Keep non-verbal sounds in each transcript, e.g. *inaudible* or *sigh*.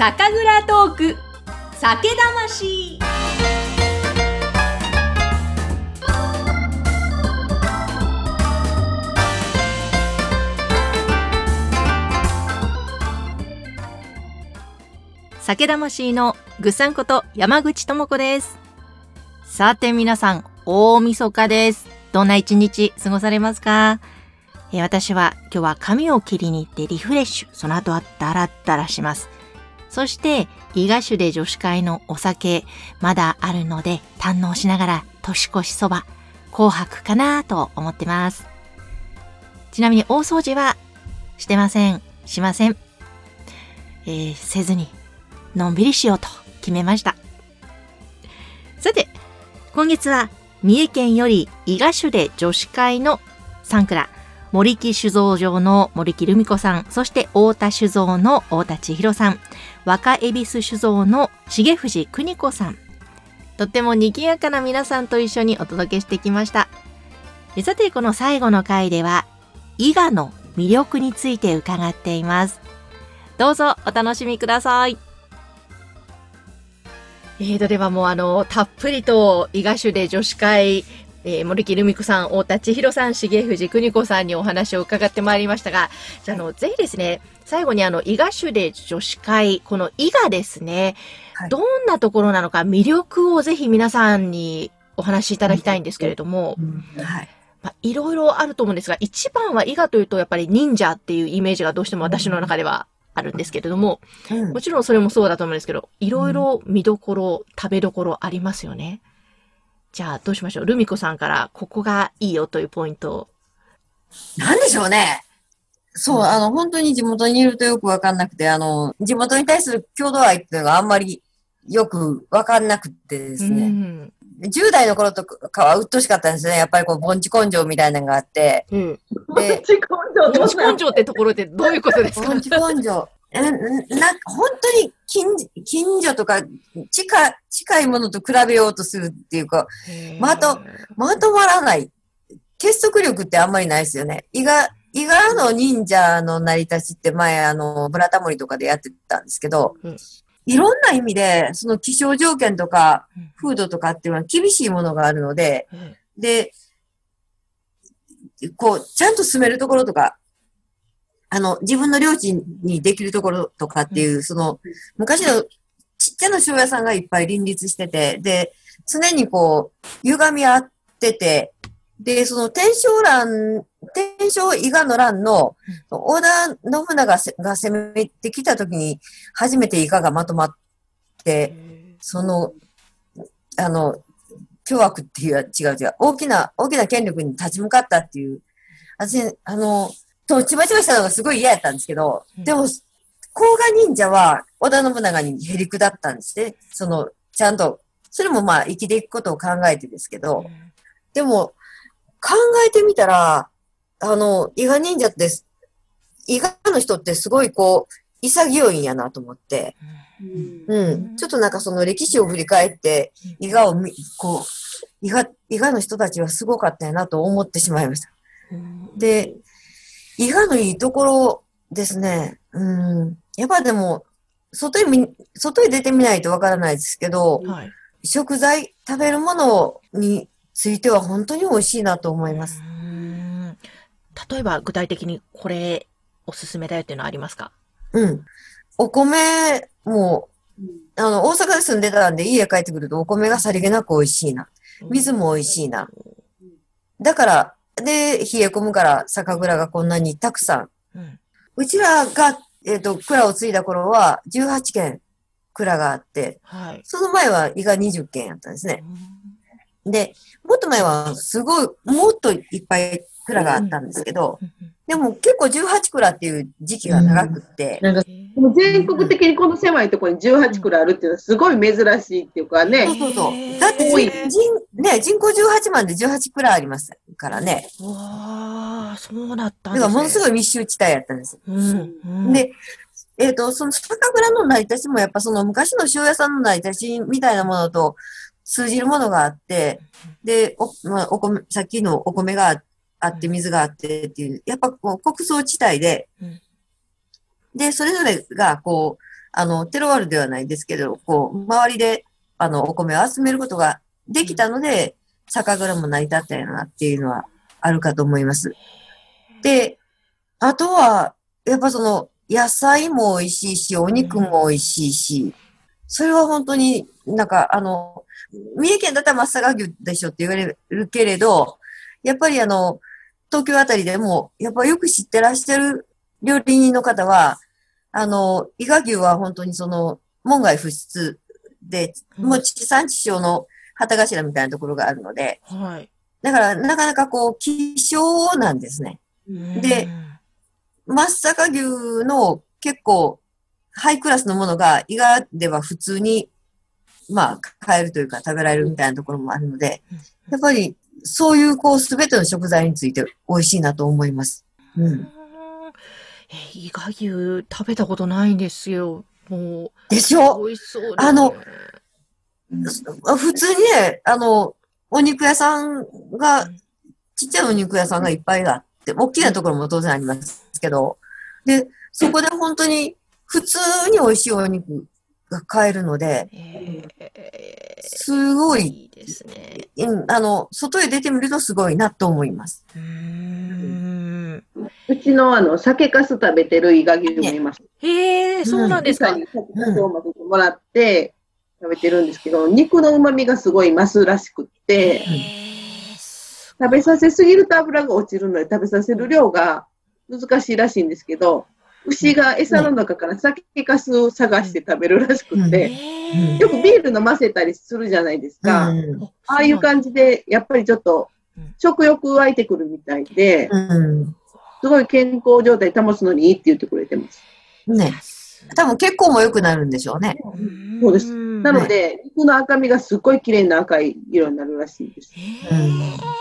酒蔵トーク酒魂酒魂のぐっさんこと山口智子です。さて皆さん、大晦日です。どんな一日過ごされますか？えー私は今日は髪を切りに行ってリフレッシュ。その後はダラダラします。そして、伊賀酒で女子会のお酒、まだあるので堪能しながら年越しそば、紅白かなと思ってます。ちなみに大掃除はしてません。しません。えーせずに、のんびりしようと決めました。さて、今月は三重県より伊賀酒で女子会の3蔵、森木酒造場の森木留美子さん、そして大田酒造の大田千尋さん、若恵比寿酒造の重藤邦子さん。とっても賑やかな皆さんと一緒にお届けしてきました。えさて、この最後の回では、伊賀の魅力について伺っています。どうぞお楽しみください。えーと、ではもうあの、たっぷりと伊賀酒で女子会、えー森木留美子さん、大田千尋さん、重藤邦子さんにお話を伺ってまいりましたが、じゃあ、あの、ぜひですね、最後にあの、伊賀酒で女子会、この伊賀ですね、はいどんなところなのか、魅力をぜひ皆さんにお話しいただきたいんですけれども、はい。まあ、いろいろあると思うんですが、一番は伊賀というと、やっぱり忍者っていうイメージがどうしても私の中ではあるんですけれども、うんもちろんそれもそうだと思うんですけど、いろいろ見どころ、食べどころありますよね。じゃあ、どうしましょう？ルミ子さんから、ここがいいよというポイントを。なんでしょうね。そう、あの、本当に地元にいるとよくわかんなくて、あの、地元に対する郷土愛っていうのがあんまりよくわかんなくてですうね。ん。10代の頃とかは鬱陶しかったんですね。やっぱりこう、盆地根性みたいなのがあって。うん。性どっち根性ってところでどういうことですか？盆地根性。えな、な、本当に近、近所とか、近、近いものと比べようとするっていうか、まとまとまらない。結束力ってあんまりないですよね。伊賀、伊賀の忍者の成り立ちって前、あの、ブラタモリとかでやってたんですけど、うんいろんな意味で、その気象条件とかうん風土とかっていうのは厳しいものがあるので、うんで、こう、ちゃんと住めるところとか、あの、自分の領地にできるところとかっていう、その、昔のちっちゃな塩屋さんがいっぱい林立してて、で、常にこう、歪み合ってて、で、その天正乱、天正伊賀の乱の、織田信長が攻めてきた時に、初めて伊賀がまとまって、その、あの、凶悪っていう、違う違う、大きな、大きな権力に立ち向かったっていう、私、あの、と、ちまちましたのがすごい嫌やったんですけど、うんでも、甲賀忍者は織田信長にへりくだったんですね。その、ちゃんと、それもまあ生きていくことを考えてですけど、でも、考えてみたら、あの、伊賀忍者って、伊賀の人ってすごいこう、潔いんやなと思って、うん。ちょっとなんかその歴史を振り返って、伊賀を見、こう、伊賀、伊賀の人たちはすごかったやなと思ってしまいました。うんで、伊賀のいいところですね。うん。やっぱでも、外に見、外に出てみないとわからないですけど、はい。食材、食べるものについては本当に美味しいなと思います。うん例えば、具体的にこれ、おすすめだよっていうのはありますかうん。お米も、あの、大阪で住んでたんで家帰ってくるとお米がさりげなく美味しいな。水も美味しいな。だから、で、冷え込むから酒蔵がこんなにたくさん。うんうちらが、えっ、と、蔵を継いだ頃は18軒蔵があって、はい。その前は伊賀20軒やったんですね。で、もっと前はすごい、もっといっぱい蔵があったんですけど、でも結構18蔵っていう時期が長くって、もう全国的にこの狭いところに18くらいあるっていうのはすごい珍しいっていうかね。そうそうそう。だって人、人ね、人口18万で18蔵ありますからね。わあ、そうだったんだですね。からものすごい密集地帯やったんです。うん。うん、で、えっ、と、その酒蔵の成り立ちもやっぱその昔の塩屋さんの成り立ちみたいなものと通じるものがあって、で、お、まあ、お米、さっきのお米がああって、水があってっていう、やっぱこう、穀倉地帯で、うんで、それぞれがこう、あの、テロワールではないですけど、こう、周りで、あの、お米を集めることができたので、酒蔵も成り立ったよなっていうのはあるかと思います。で、あとは、やっぱその、野菜も美味しいし、お肉も美味しいし、それは本当になんか、あの、三重県だったら松阪牛でしょって言われるけれど、やっぱりあの、東京あたりでも、やっぱよく知ってらっしゃる料理人の方は、あの、伊賀牛は本当にその、門外不出で、もう地産地消の旗頭みたいなところがあるので、はい。だからなかなかこう、希少なんですね。で松阪牛の結構ハイクラスのものが伊賀では普通に、まあ、買えるというか食べられるみたいなところもあるので、やっぱりそういうこう、すべての食材について美味しいなと思います。う。うんん。え、伊賀牛食べたことないんですよ。もう、でしょ？美味しそうねあの普通にね、あの、お肉屋さんが、ちっちゃいお肉屋さんがいっぱいあって、大きなところも当然ありますけど、で、そこで本当に普通に美味しいお肉が買えるので、えーすごい、いいですね。うんあの、外へ出てみるとすごいなと思います。う。うちのあの、酒粕食べてる伊賀牛もいます。へえ、そうなんですか？に酒粕を混ぜてもらって食べてるんですけど、肉の旨味がすごい増すらしくって、食べさせすぎると油が落ちるので、食べさせる量が難しいらしいんですけど、牛が餌の中から酒粕を探して食べるらしくって、よくビール飲ませたりするじゃないですか。うん。ああいう感じで、やっぱりちょっとうん食欲湧いてくるみたいで、うん。すごい健康状態保つのにいいって言ってくれてます。ね。多分結構も良くなるんでしょうね。そうですななので、肉の赤身がすっごい綺麗な赤い色になるらしいです。へー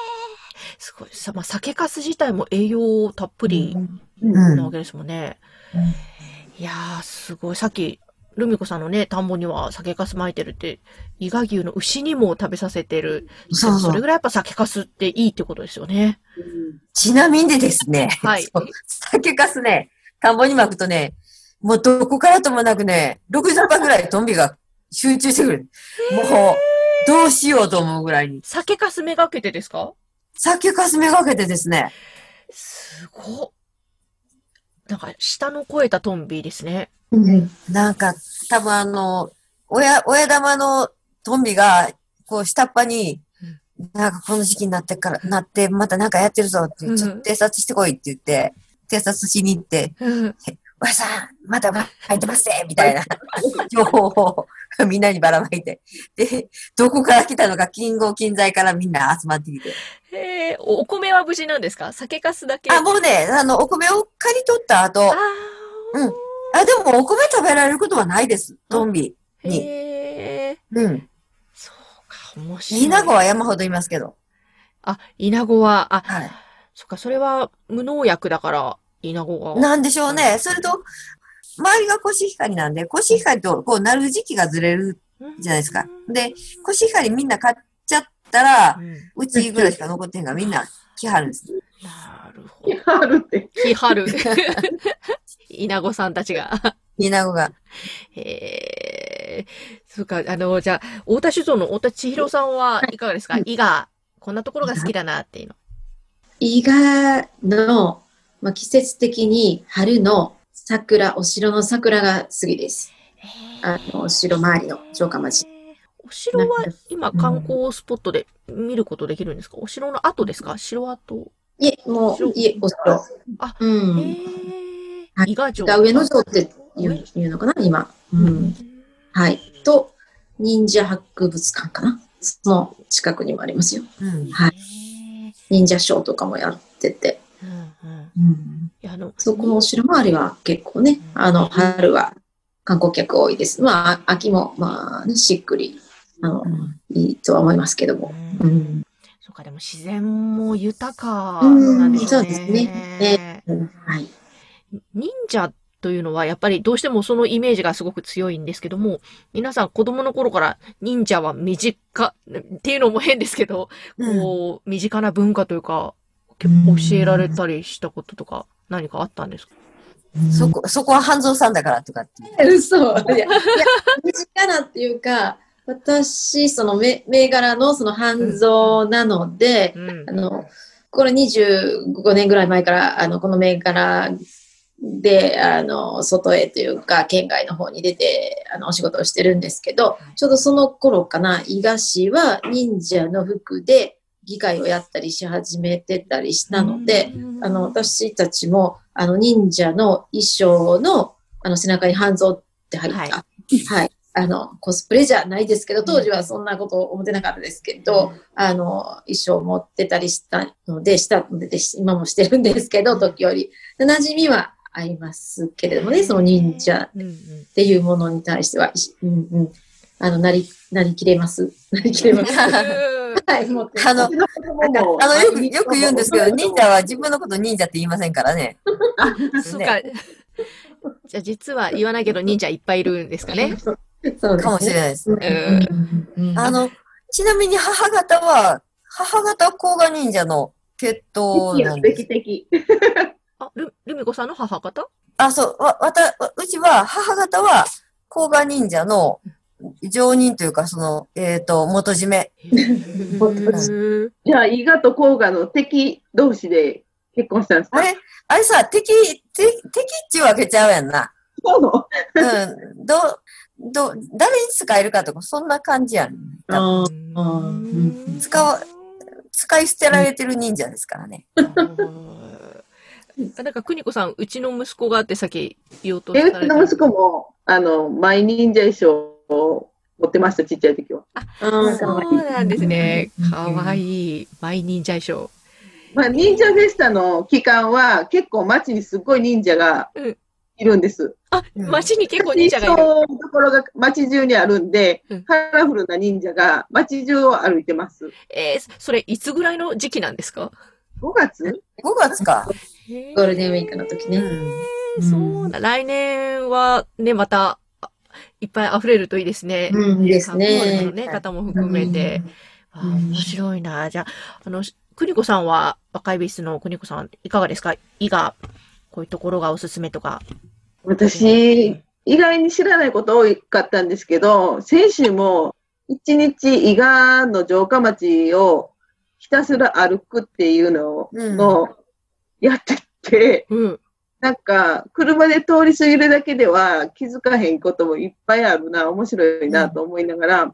すごい。さ、まあ、酒粕自体も栄養たっぷりうんなわけですもんね。いやー、すごい。さっき、ルミ子さんのね、田んぼには酒粕巻いてるって、伊賀牛の牛にも食べさせてる。そうそうそれぐらいやっぱ酒粕っていいってことですよね。ちなみにでですね、はい酒粕ね、田んぼに巻くとね、もうどこからともなくね、60%ぐらいトンビが集中してくる。もう、どうしようと思うぐらいに。酒粕めがけてですか？酒粕めがけてですね、すごっ。なんか、下の超えたトンビですね。なんか、多分あの、親、親玉のトンビが、こう、下っ端に、なんかこの時期になってから、なって、またなんかやってるぞって、うんちょっと偵察してこいって言って、偵察しに行って、うん親さん、まだ入ってますねみたいな *laughs* 情報をみんなにばらまいて。で、どこから来たのか、金剛金材からみんな集まってきて。へえ、おお米は無事なんですか？酒粕だけ？あ、もうね、あの、お米を刈り取った後、あーうんあ、でもお米食べられることはないです。トンビに。へえ。うん。そうか、面白い。稲子は山ほどいますけど。あ、稲子は、あ、はい。そっか、それは無農薬だから、稲子が。なんでしょうね。それと、周りがコシヒカリなんで、コシヒカリとこうなる時期がずれるじゃないですか。で、コシヒカリみんな買っったらう、ちぐらいしか残ってへんからみんな来はるんです。なるほど。あるって。来はる。*laughs* 稲子さんたちが。稲子が。へえ。そうか、あの、じゃあ、太田酒造の太田千尋さんはいかがですか？伊賀、こんなところが好きだなっていうの。伊賀の、まあ、季節的に春の桜、お城の桜が好きです。あの、お城周りの城下町。お城は今観光スポットで見ることできるんですか？お城の後ですか？城跡。いえ、もう、いえ、お城。あへうん。え。はい伊賀城。伊賀上野城っていういうのかな、今。うん。はい。と、忍者博物館かな？その近くにもありますよ。うん。はい。忍者ショーとかもやってて。うんうん。あの、そこのお城周りは結構ね、あの、春は観光客多いです。まあ、秋も、まあ、ね、しっくり、あの、いいとは思いますけども。ううんん。そうか、でも自然も豊かうんなんでしょうね。そうですねうんはい。忍者というのはやっぱりどうしてもそのイメージがすごく強いんですけども、皆さん子供の頃から忍者は身近っていうのも変ですけど、うんこう、身近な文化というか、うん教えられたりしたこととか何かあったんですか？そこ、そこは半蔵さんだからとかって。*laughs* 嘘。いや、いや身近なっていうか、私、その銘銘柄のその半蔵なので、うん。あの、これ25年ぐらい前から、あの、この銘柄で、あの、外へというか、県外の方に出て、あの、お仕事をしてるんですけど、ちょうどその頃かな、伊賀市は忍者の服で議会をやったりし始めてたりしたので、あの、私たちも、あの、忍者の衣装の、あの、背中に半蔵って入った、ははい。あの、コスプレじゃないですけど、当時はそんなことを思ってなかったですけど、あの、衣装を持ってたりしたので、したので、で今もしてるんですけど、時折。馴染みはありますけれどもね、その忍者っていうものに対しては、いうんうん。あの、なり、なりきれます。*laughs* なりきれます。はい、あのあの、よく、よく言うんですけど、忍者は自分のこと忍者って言いませんからね。そうか。じゃあ実は言わないけど忍者いっぱいいるんですかね。そう。かもしれないですね。あの、ちなみに母方は、母方は甲賀忍者の血統なんです敵。敵。あ、ルルミ子さんの母方？あ、そう、わ、わた、わうちは、母方は、甲賀忍者の常任というか、その、えっ、と、元締め。へ *laughs* じゃあ、伊賀と甲賀の敵同士で結婚したんですか？あれ？あれさ、敵、敵、敵っちゅうわけちゃうやんな。そうのうん。ど、ど、誰に使えるかとか、そんな感じやん。あーーあーうん使わ、使い捨てられてる忍者ですからね。あなんか、邦子さん、うちの息子があってさっき言おうとさえ、れてうちの息子も、あの、マイ忍者衣装を持ってました、ちっちゃい時は。あーそうなんですねうん。かわいい。マイ忍者衣装。まあ、忍者フェスタの期間は、結構街にすっごい忍者がうんいるんです。あ、うん街に結構忍者がいる。そういうところが街中にあるんでうん、カラフルな忍者が街中を歩いてます。えーそれ、いつぐらいの時期なんですか？5月？5月か。ゴールデンウィークの時ね。うん。そうだ。来年はね、また、あいっぱい溢れるといいですね。うん、いいですね。ね、方も含めて。あうん面白いな。じゃあ、あの、邦子さんは、若いビスの邦子さん、いかがですか？伊賀、こういうところがおすすめとか。私、意外に知らないこと多かったんですけど、先週も一日伊賀の城下町をひたすら歩くっていうのを、やってて、うん。なんか、車で通り過ぎるだけでは気づかへんこともいっぱいあるな、面白いなと思いながら、うん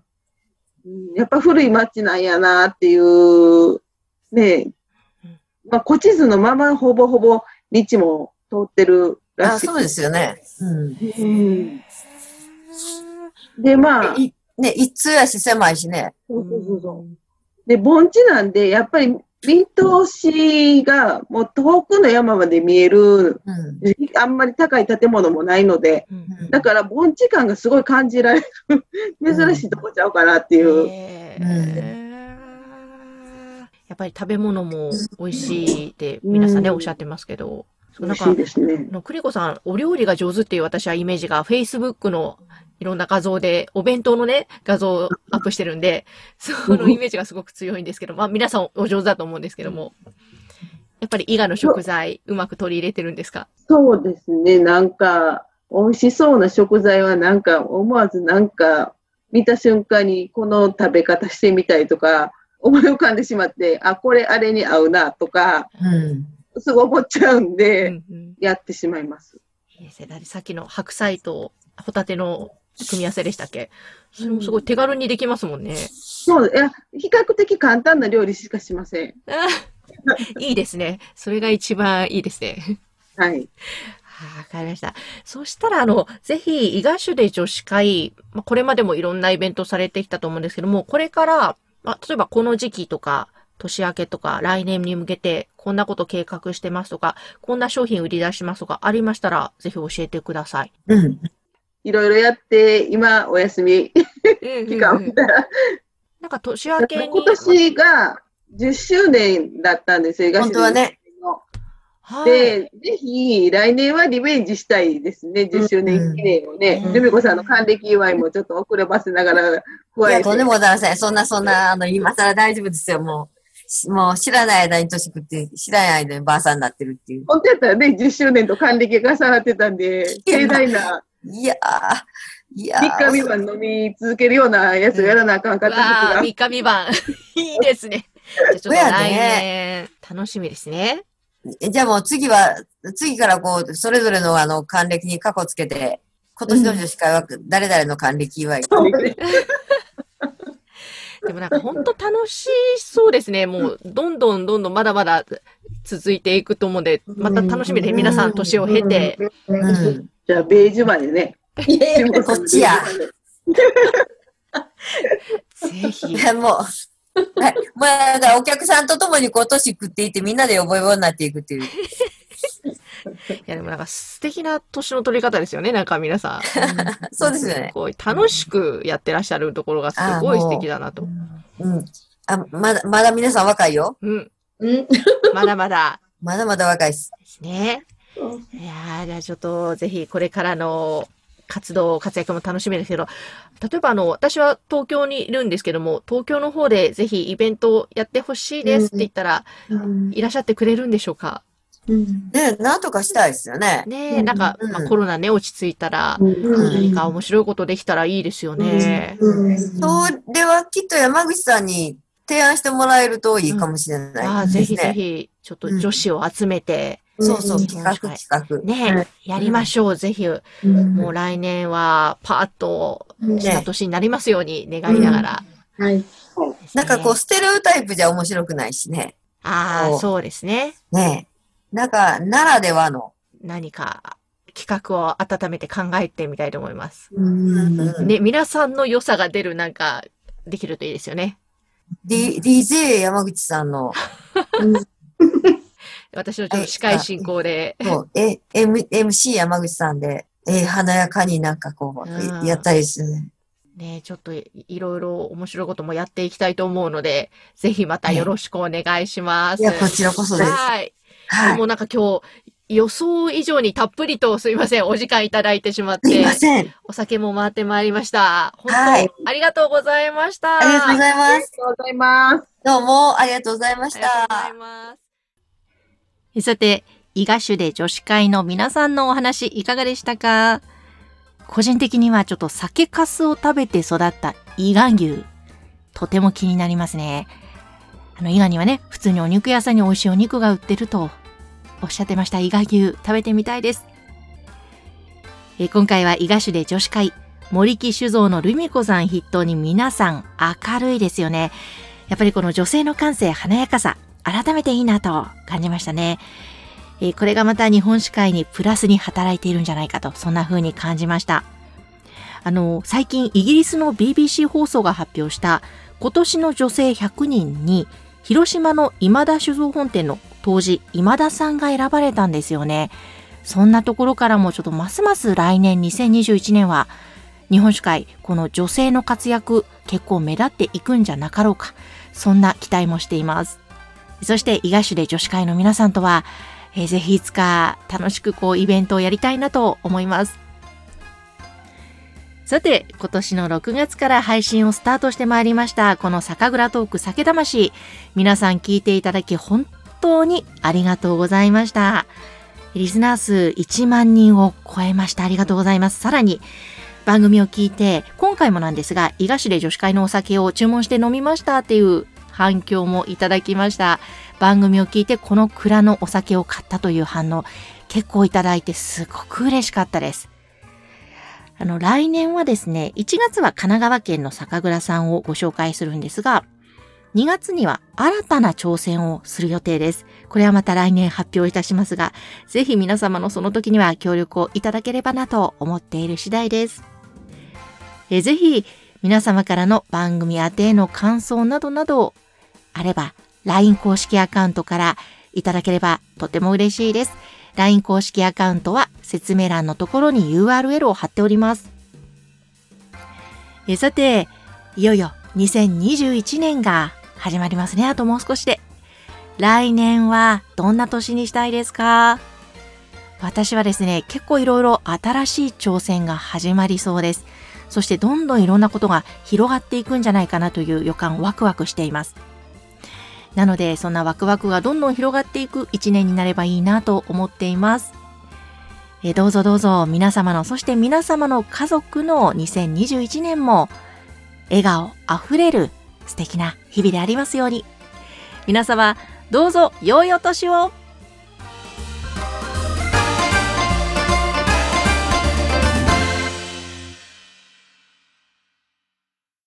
やっぱ古い街なんやなっていう、ねうん、まあ、古地図のままほぼほぼ道も通ってるらあ。そうですよね。うん。うんで、まあ、いね、一通やし狭いしね。そうそうそう。で、盆地なんで、やっぱり見通しがもう遠くの山まで見える、うん。あんまり高い建物もないので、うんだから盆地感がすごい感じられる、珍しいとこちゃうかなっていう。へーやっぱり食べ物も美味しいって皆さんね、うんおっしゃってますけど、そう美味しなんかいですねあ。の、クリコさん、お料理が上手っていう私はイメージが、Facebook のいろんな画像で、お弁当のね、画像をアップしてるんで、*laughs* そのイメージがすごく強いんですけど、まあ皆さんお上手だと思うんですけども、やっぱり伊賀の食材、うまく取り入れてるんですか？そうですね。なんか、美味しそうな食材はなんか、思わずなんか、見た瞬間にこの食べ方してみたいとか、思い浮かんでしまって、あ、これあれに合うなとか、うん。すごい思っちゃうんうで、んうん。やってしまいます。いいですね。だってさっきの白菜とホタテの組み合わせでしたっけ？それもすごい手軽にできますもんね。そう、いや、比較的簡単な料理しかしません。*laughs* いいですね。それが一番いいですね。はい。はあわかりました。そしたら、あの、ぜひ、伊賀種で女子会、まあ、これまでもいろんなイベントされてきたと思うんですけども、これから、まあ、例えばこの時期とか、年明けとか、来年に向けて、こんなこと計画してますとか、こんな商品売り出しますとか、ありましたら、ぜひ教えてください。うん。いろいろやって、今、お休み期間なんか年明けに。今年が10周年だったんですよ、本当はね。はい。で、ぜひ、来年はリベンジしたいですね、10周年記念をねう。んルミ子さんの還暦祝いもちょっと遅ればせながらいや、加えて。とんでもございません。そんな、そんな、あの、今更大丈夫ですよ、もう。もう知らない間に年食って、知らない間にばあさんになってるっていう。本当やったらね、10周年と還暦が重なってたんで、盛大な、いやー、いや3ー。日3晩飲み続けるようなやつをやらなあかんかったわあ、時が。三日三晩。*laughs* いいですね。じゃあちょっと来ね年、楽しみですね。じゃあもう次は、次からこう、それぞれのあの、還暦に過去つけて、今年の女子会は誰々の還暦祝い。でもなんか本当楽しそうですね。もう、どんどんどんどんまだまだ続いていくと思うんで、また楽しみで、皆さん年を経て、うん。じゃあ、ベージュまでね。こっちや。ぜひい。やもう、はい。もうだからお客さんと共にこう年食っていってみんなで覚え覚になっていくっていう。いやでもなんか素敵な年の取り方ですよね。なんか皆さん。*laughs* そうですよね。こう楽しくやってらっしゃるところがすごい素敵だなと。うん。あ、まだ、まだ皆さん若いよ。うん。うん。まだまだまだまだ若いです。ですね。いやーじゃあちょっとぜひこれからの活動、活躍も楽しみですけど、例えばあの、私は東京にいるんですけども、東京の方でぜひイベントをやってほしいですって言ったら、いらっしゃってくれるんでしょうか？うんねなんとかしたいですよね。ねなんか、うんまあ、コロナね、落ち着いたら、うん何か面白いことできたらいいですよね。うんそれはきっと山口さんに提案してもらえるといいかもしれないですね。ああ、ぜひぜひ、ちょっと女子を集めて、そうそう、うん企画、企画。ね、やりましょう。ぜひ、もう来年はパーッとした年になりますように願いながら。はい。なんかこう、う。ステレオタイプじゃ面白くないしね。ああ、そうですね。ねなんか、ならではの。何か企画を温めて考えてみたいと思います。うんね、皆さんの良さが出るなんか、できるといいですよね。D、DJ 山口さんの、*laughs* 私のちょっと司会進行で。そう、え、M、MC 山口さんで、えー華やかになんかこうやったりですね。ね、ちょっといいろいろ面白いこともやっていきたいと思うので、ぜひまたよろしくお願いします。いや、こちらこそです。はい。はい。もうなんか今日、予想以上にたっぷりとすいません、お時間いただいてしまっすいまて、せん。お酒も回ってまいりました。本当、はいありがとうございました。ありがとうございあります。がとうございます。どうも、ありがとうございましありがとうござたい。ます。さて、伊賀種で女子会の皆さんのお話いかがでしたか？個人的にはちょっと酒粕を食べて育った伊賀牛。とても気になりますね。あの、伊賀にはね、普通にお肉屋さんに美味しいお肉が売ってるとおっしゃってました伊賀牛。食べてみたいです。え今回は伊賀種で女子会。森木酒造のルミ子さん筆頭に皆さん明るいですよね。やっぱりこの女性の感性華やかさ、改めていいなと感じましたね。えこれがまた日本史界にプラスに働いているんじゃないかと、そんな風に感じました。あの、最近イギリスの BBC 放送が発表した今年の女性100人に広島の今田酒造本店の当時今田さんが選ばれたんですよね。そんなところからもちょっとますます来年2021年は日本酒界この女性の活躍結構目立っていくんじゃなかろうか。そんな期待もしています。そして、伊賀市で女子会の皆さんとは、えーぜひいつか楽しくこうイベントをやりたいなと思います。さて、今年の6月から配信をスタートしてまいりました、この酒蔵トーク酒魂。皆さん聞いていただき本当にありがとうございました。リスナー数1万人を超えました。ありがとうございます。さらに、番組を聞いて、今回もなんですが、伊賀市で女子会のお酒を注文して飲みましたっていう反響もいただきました。番組を聞いて、この蔵のお酒を買ったという反応、結構いただいてすごく嬉しかったです。あの、来年はですね、1月は神奈川県の酒蔵さんをご紹介するんですが、2月には新たな挑戦をする予定です。これはまた来年発表いたしますが、ぜひ皆様のその時には協力をいただければなと思っている次第です。えぜひ皆様からの番組宛ての感想などなどあれば LINE 公式アカウントからいただければとても嬉しいです。LINE 公式アカウントは説明欄のところに URL を貼っております。えさて、いよいよ2021年が始まりますね。あともう少しで。来年はどんな年にしたいですか？私はですね、結構いろいろ新しい挑戦が始まりそうです。そしてどんどんいろんなことが広がっていくんじゃないかなという予感、ワクワクしています。なので、そんなワクワクがどんどん広がっていく一年になればいいなと思っています。えどうぞどうぞ皆様の、そして皆様の家族の2021年も、笑顔あふれる素敵な日々でありますように。皆様、どうぞ良いお年を